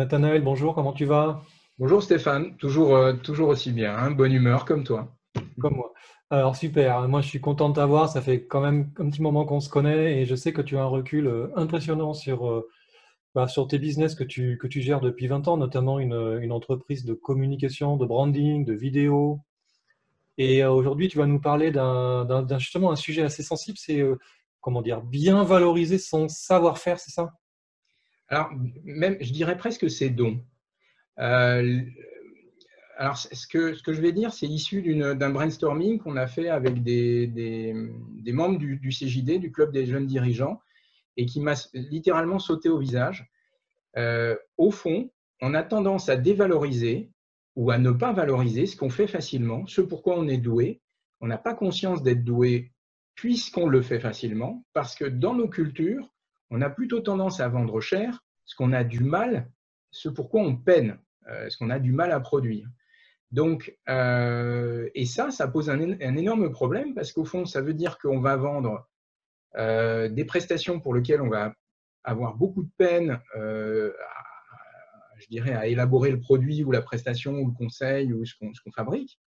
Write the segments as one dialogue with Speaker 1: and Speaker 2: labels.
Speaker 1: Nathanaël, bonjour, comment tu vas?
Speaker 2: Bonjour Stéphane, toujours, euh, toujours aussi bien, hein, bonne humeur comme toi.
Speaker 1: Comme moi. Alors super, moi je suis content de t'avoir, ça fait quand même un petit moment qu'on se connaît et je sais que tu as un recul euh, impressionnant sur, euh, bah, sur tes business que tu, que tu gères depuis 20 ans, notamment une, une entreprise de communication, de branding, de vidéo. Et aujourd'hui tu vas nous parler d'un d'un- justement un sujet assez sensible, c'est comment dire, bien valoriser son savoir-faire, c'est ça?
Speaker 2: Alors, même, je dirais presque c'est don. Euh, alors, ce que, ce que je vais dire, c'est issu d'un brainstorming qu'on a fait avec des, des- membres du, du CJD, du Club des jeunes dirigeants, et qui m'a littéralement sauté au visage. Euh, au fond, on a tendance à dévaloriser ou à ne pas valoriser ce qu'on fait facilement, ce pourquoi on est doué. On n'a pas conscience d'être doué puisqu'on le fait facilement, parce que dans nos cultures, on a plutôt tendance à vendre cher ce qu'on a du mal, ce pourquoi on peine, euh, ce qu'on a du mal à produire. Donc, euh, et ça, ça pose un, énorme problème parce qu'au fond, ça veut dire qu'on va vendre euh, des prestations pour lesquelles on va avoir beaucoup de peine, à, je dirais, à élaborer le produit ou la prestation ou le conseil ou ce qu'on qu fabrique.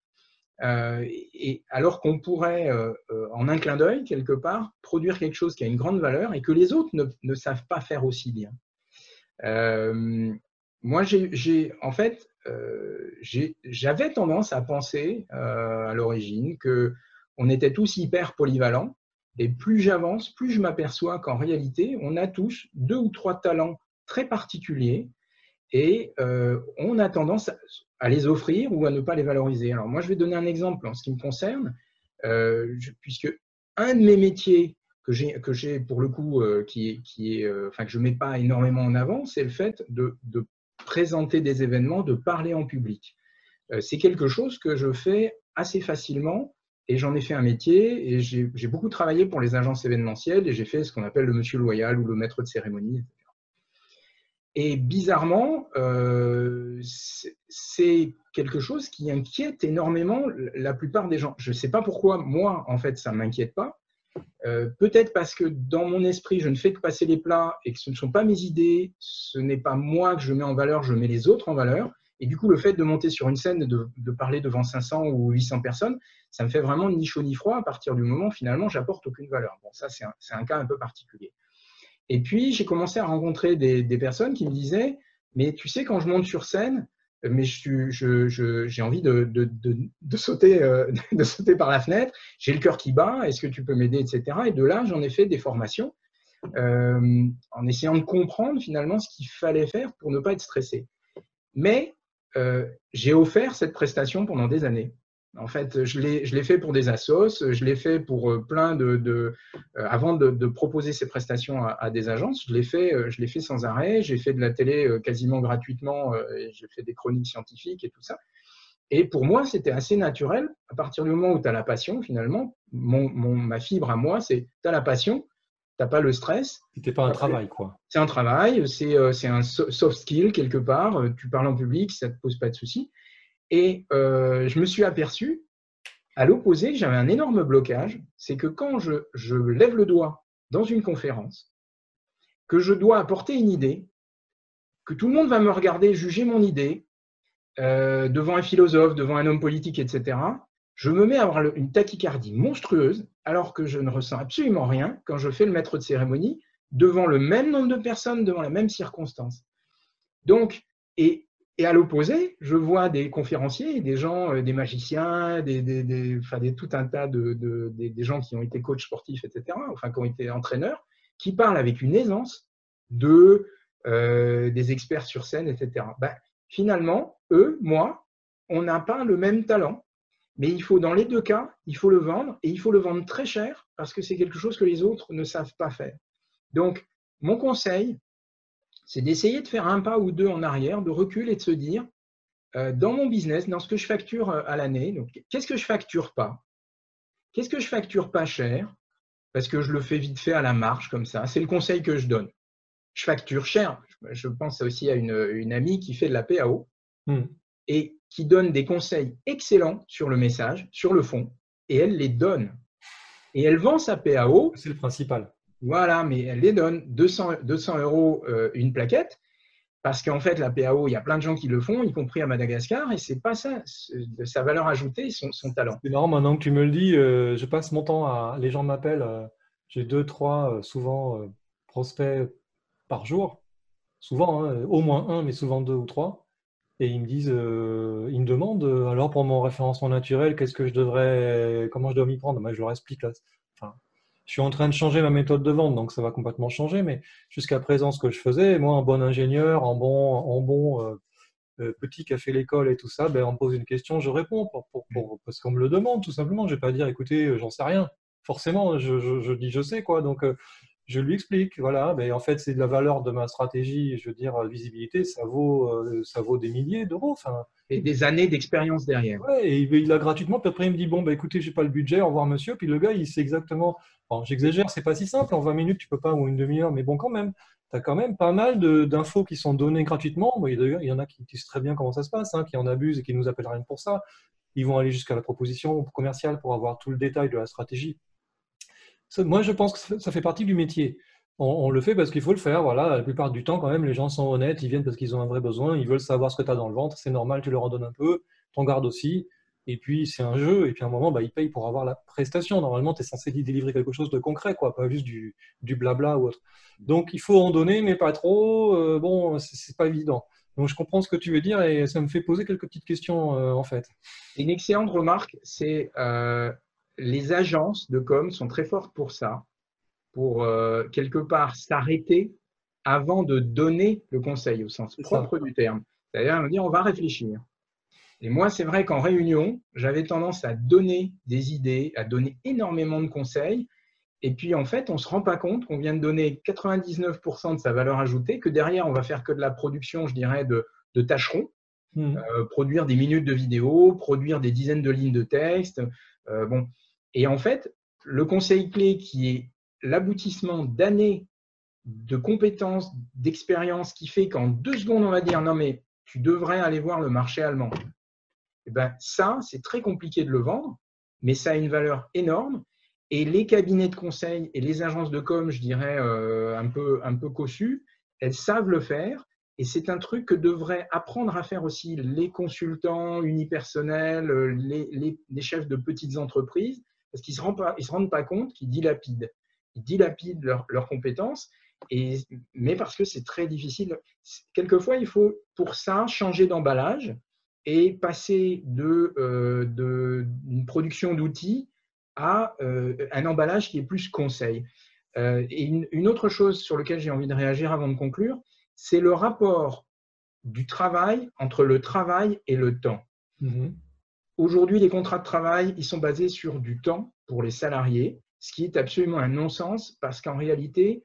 Speaker 2: Euh, et alors qu'on pourrait, euh, en un clin d'œil, quelque part, produire quelque chose qui a une grande valeur et que les autres ne, savent pas faire aussi bien. Euh, moi, j'ai, en fait, euh, j'avais tendance à penser euh, à l'origine que on était tous hyper polyvalents. Et plus j'avance, plus je m'aperçois qu'en réalité, on a tous deux ou trois talents très particuliers et euh, on a tendance à les offrir ou à ne pas les valoriser. Alors moi, je vais donner un exemple en ce qui me concerne, euh, puisque un de mes métiers que j'ai, que j'ai pour le coup, euh, qui qui est, euh, enfin que je mets pas énormément en avant, c'est le fait de, présenter des événements, de parler en public. C'est quelque chose que je fais assez facilement et j'en ai fait un métier et j'ai, beaucoup travaillé pour les agences événementielles et j'ai fait ce qu'on appelle le monsieur loyal ou le maître de cérémonie. Et bizarrement, euh, c'est quelque chose qui inquiète énormément la plupart des gens. Je ne sais pas pourquoi, moi, en fait, ça ne m'inquiète pas. Euh, Peut-être parce que dans mon esprit, je ne fais que passer les plats et que ce ne sont pas mes idées, ce n'est pas moi que je mets en valeur, je mets les autres en valeur. Et du coup, le fait de monter sur une scène de, de, parler devant 500 ou 800 personnes, ça me fait vraiment ni chaud ni froid à partir du moment où finalement, j'apporte aucune valeur. Bon, ça, c'est un, cas un peu particulier. Et puis, j'ai commencé à rencontrer des, personnes qui me disaient, mais tu sais, quand je monte sur scène, mais j'ai envie de, sauter, euh, de sauter par la fenêtre, j'ai le cœur qui bat, est-ce que tu peux m'aider, etc. Et de là, j'en ai fait des formations euh, en essayant de comprendre finalement ce qu'il fallait faire pour ne pas être stressé. Mais euh, j'ai offert cette prestation pendant des années. En fait, je l'ai fait pour des assos, je l'ai fait pour plein de. de euh, avant de, de, proposer ces prestations à, à des agences, je l'ai fait, euh, je fait sans arrêt. J'ai fait de la télé euh, quasiment gratuitement. j'ai fait des chroniques scientifiques et tout ça. Et pour moi, c'était assez naturel. À partir du moment où tu as la passion, finalement, mon, mon, ma fibre à moi, c'est tu as la passion, tu n'as pas le stress.
Speaker 1: C'était pas un travail, quoi.
Speaker 2: C'est un travail, c'est un soft skill quelque part. Tu parles en public, ça ne te pose pas de soucis. Et euh, je me suis aperçu, à l'opposé, j'avais un énorme blocage. C'est que quand je, je, lève le doigt dans une conférence, que je dois apporter une idée, que tout le monde va me regarder juger mon idée euh, devant un philosophe, devant un homme politique, etc., je me mets à avoir une tachycardie monstrueuse alors que je ne ressens absolument rien quand je fais le maître de cérémonie devant le même nombre de personnes, devant la même circonstance. Donc, et et à l'opposé, je vois des conférenciers, des gens, des magiciens, des, des, enfin, tout un tas de, de des, gens qui ont été coachs sportifs, etc., enfin qui ont été entraîneurs, qui parlent avec une aisance de euh, des experts sur scène, etc. Ben, finalement, eux, moi, on n'a pas le même talent, mais il faut dans les deux cas, il faut le vendre et il faut le vendre très cher parce que c'est quelque chose que les autres ne savent pas faire. Donc, mon conseil, c'est d'essayer de faire un pas ou deux en arrière, de recul et de se dire, euh, dans mon business, dans ce que je facture à l'année, qu'est-ce que je facture pas? Qu'est-ce que je facture pas cher? Parce que je le fais vite fait à la marche comme ça. C'est le conseil que je donne. Je facture cher. Je pense aussi à une, une amie qui fait de la PAO
Speaker 1: Hmm.
Speaker 2: et qui donne des conseils excellents sur le message, sur le fond, et elle les donne. Et elle vend sa PAO.
Speaker 1: C'est le principal.
Speaker 2: Voilà, mais elle les donne 200, 200 euros euh, une plaquette. Parce qu'en fait, la PAO, il y a plein de gens qui le font, y compris à Madagascar, et c'est pas ça, sa valeur ajoutée, son, talent.
Speaker 1: C'est maintenant que tu me le dis, euh, je passe mon temps à. Les gens m'appellent, euh, j'ai deux, trois, souvent prospects par jour, souvent, hein, au moins un, mais souvent deux ou trois. Et ils me disent, ils me demandent, alors pour mon référencement naturel, qu'est-ce que je devrais, comment je dois m'y prendre? Moi, je leur explique là. Je suis en train de changer ma méthode de vente, donc ça va complètement changer. Mais jusqu'à présent, ce que je faisais, moi, en bon ingénieur, en bon, en bon euh, euh, petit qui a fait l'école et tout ça, ben, on me pose une question, je réponds pour, parce qu'on me le demande tout simplement. Je vais pas dire, écoutez, euh, j'en sais rien. Forcément, je, je, dis, je sais quoi. Donc, je lui explique, voilà, mais en fait, c'est de la valeur de ma stratégie, je veux dire, visibilité, ça vaut, ça vaut des milliers d'euros. Enfin,
Speaker 2: et des années d'expérience derrière.
Speaker 1: Ouais, et il a gratuitement, puis après, il me dit, bon, bah, écoutez, j'ai pas le budget, au revoir monsieur. Puis le gars, il sait exactement J'exagère, c'est pas si simple. En 20 minutes, tu peux pas, ou une demi-heure, mais bon, quand même, tu as quand même pas mal d'infos qui sont données gratuitement. il y en a qui disent très bien comment ça se passe, hein, qui en abusent et qui nous appellent rien pour ça. Ils vont aller jusqu'à la proposition commerciale pour avoir tout le détail de la stratégie. Moi, je pense que ça fait partie du métier. On, le fait parce qu'il faut le faire. Voilà, la plupart du temps, quand même, les gens sont honnêtes. Ils viennent parce qu'ils ont un vrai besoin. Ils veulent savoir ce que tu as dans le ventre. C'est normal, tu leur en donnes un peu. T'en gardes aussi. Et puis, c'est un jeu, et puis à un moment, bah, ils payent pour avoir la prestation. Normalement, tu es censé délivrer quelque chose de concret, quoi, pas juste du, du blabla ou autre. Donc, il faut en donner, mais pas trop. Euh, bon, c'est pas évident. Donc, je comprends ce que tu veux dire, et ça me fait poser quelques petites questions, euh, en fait.
Speaker 2: Une excellente remarque, c'est euh, les agences de com sont très fortes pour ça, pour quelque part s'arrêter avant de donner le conseil, au sens propre du terme. C'est-à-dire, dire, on va réfléchir et moi, c'est vrai qu'en réunion, j'avais tendance à donner des idées, à donner énormément de conseils. Et puis, en fait, on ne se rend pas compte qu'on vient de donner 99% de sa valeur ajoutée, que derrière, on va faire que de la production, je dirais, de, de tâcherons, mmh. euh, produire des minutes de vidéo, produire des dizaines de lignes de texte. Euh, bon. Et en fait, le conseil clé qui est l'aboutissement d'années de compétences, d'expérience, qui fait qu'en deux secondes, on va dire non, mais tu devrais aller voir le marché allemand. Eh ben, ça, c'est très compliqué de le vendre, mais ça a une valeur énorme. Et les cabinets de conseil et les agences de com, je dirais euh, un peu, un peu cossues, elles savent le faire. Et c'est un truc que devraient apprendre à faire aussi les consultants unipersonnels, les, les, chefs de petites entreprises, parce qu'ils ne se, se, rendent pas compte qu'ils dilapident. Ils dilapident leurs compétences, mais parce que c'est très difficile. Quelquefois, il faut pour ça changer d'emballage et passer de, euh, de production d'outils à euh, un emballage qui est plus conseil. Euh, et une, autre chose sur laquelle j'ai envie de réagir avant de conclure, c'est le rapport du travail entre le travail et le temps. Mm-hmm. Aujourd'hui, les contrats de travail, ils sont basés sur du temps pour les salariés, ce qui est absolument un non-sens parce qu'en réalité,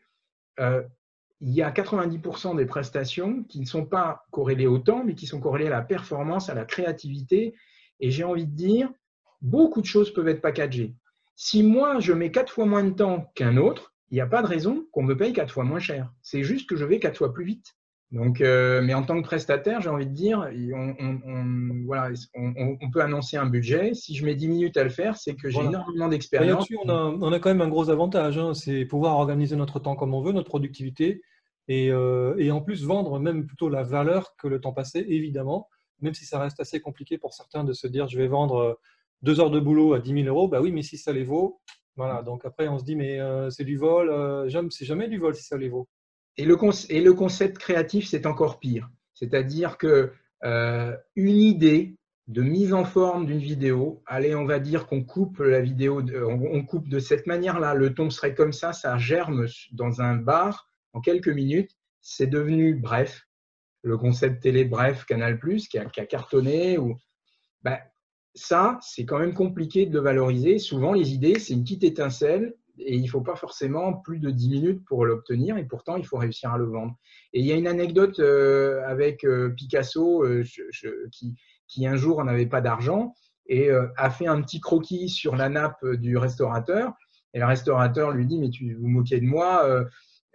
Speaker 2: il y a 90% des prestations qui ne sont pas corrélées au temps, mais qui sont corrélées à la performance, à la créativité. Et j'ai envie de dire, beaucoup de choses peuvent être packagées. Si moi, je mets quatre fois moins de temps qu'un autre, il n'y a pas de raison qu'on me paye quatre fois moins cher. C'est juste que je vais quatre fois plus vite. Donc, euh, mais en tant que prestataire, j'ai envie de dire, on, voilà, on, peut annoncer un budget. Si je mets 10 minutes à le faire, c'est que j'ai énormément d'expérience.
Speaker 1: On a, on a, quand même un gros avantage, hein. c'est pouvoir organiser notre temps comme on veut, notre productivité, et, euh, et, en plus vendre même plutôt la valeur que le temps passé, évidemment, même si ça reste assez compliqué pour certains de se dire je vais vendre euh, deux heures de boulot à 10 000 euros, bah oui, mais si ça les vaut, voilà. Donc après, on se dit mais c'est du vol, c'est jamais du vol si ça les vaut.
Speaker 2: Et le, concept créatif, c'est encore pire. C'est-à-dire que euh, une idée de mise en forme d'une vidéo, allez, on va dire qu'on coupe la vidéo, on, coupe de cette manière-là, le ton serait comme ça, ça germe dans un bar en quelques minutes, c'est devenu bref, le concept télé bref Canal+, qui a, qui a cartonné. Ou, ben, ça, c'est quand même compliqué de le valoriser. Souvent, les idées, c'est une petite étincelle et il ne faut pas forcément plus de 10 minutes pour l'obtenir, et pourtant, il faut réussir à le vendre. Et il y a une anecdote euh, avec euh, Picasso euh, qui, qui, un jour n'avait pas d'argent et a fait un petit croquis sur la nappe du restaurateur. Et le restaurateur lui dit, mais tu vous moquez de moi,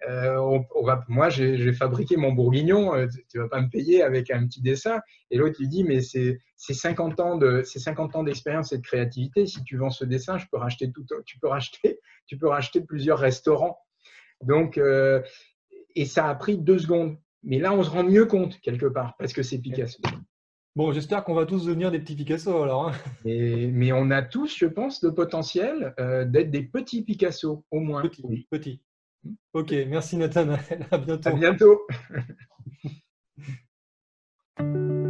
Speaker 2: euh, on, va, moi, j'ai fabriqué mon bourguignon, euh, tu ne vas pas me payer avec un petit dessin. Et l'autre lui dit, mais c'est 50 ans d'expérience et de créativité. Si tu vends ce dessin, je peux racheter tout, tu peux racheter, tu peux racheter plusieurs restaurants. Donc, euh, et ça a pris deux secondes. mais là, on se rend mieux compte quelque part parce que c'est Picasso.
Speaker 1: Bon, j'espère qu'on va tous devenir des petits Picasso alors. Hein.
Speaker 2: mais on a tous, je pense, le potentiel euh, d'être des petits Picasso, au moins.
Speaker 1: Petits, petits. Ok, merci Nathanaël. À bientôt.
Speaker 2: À bientôt.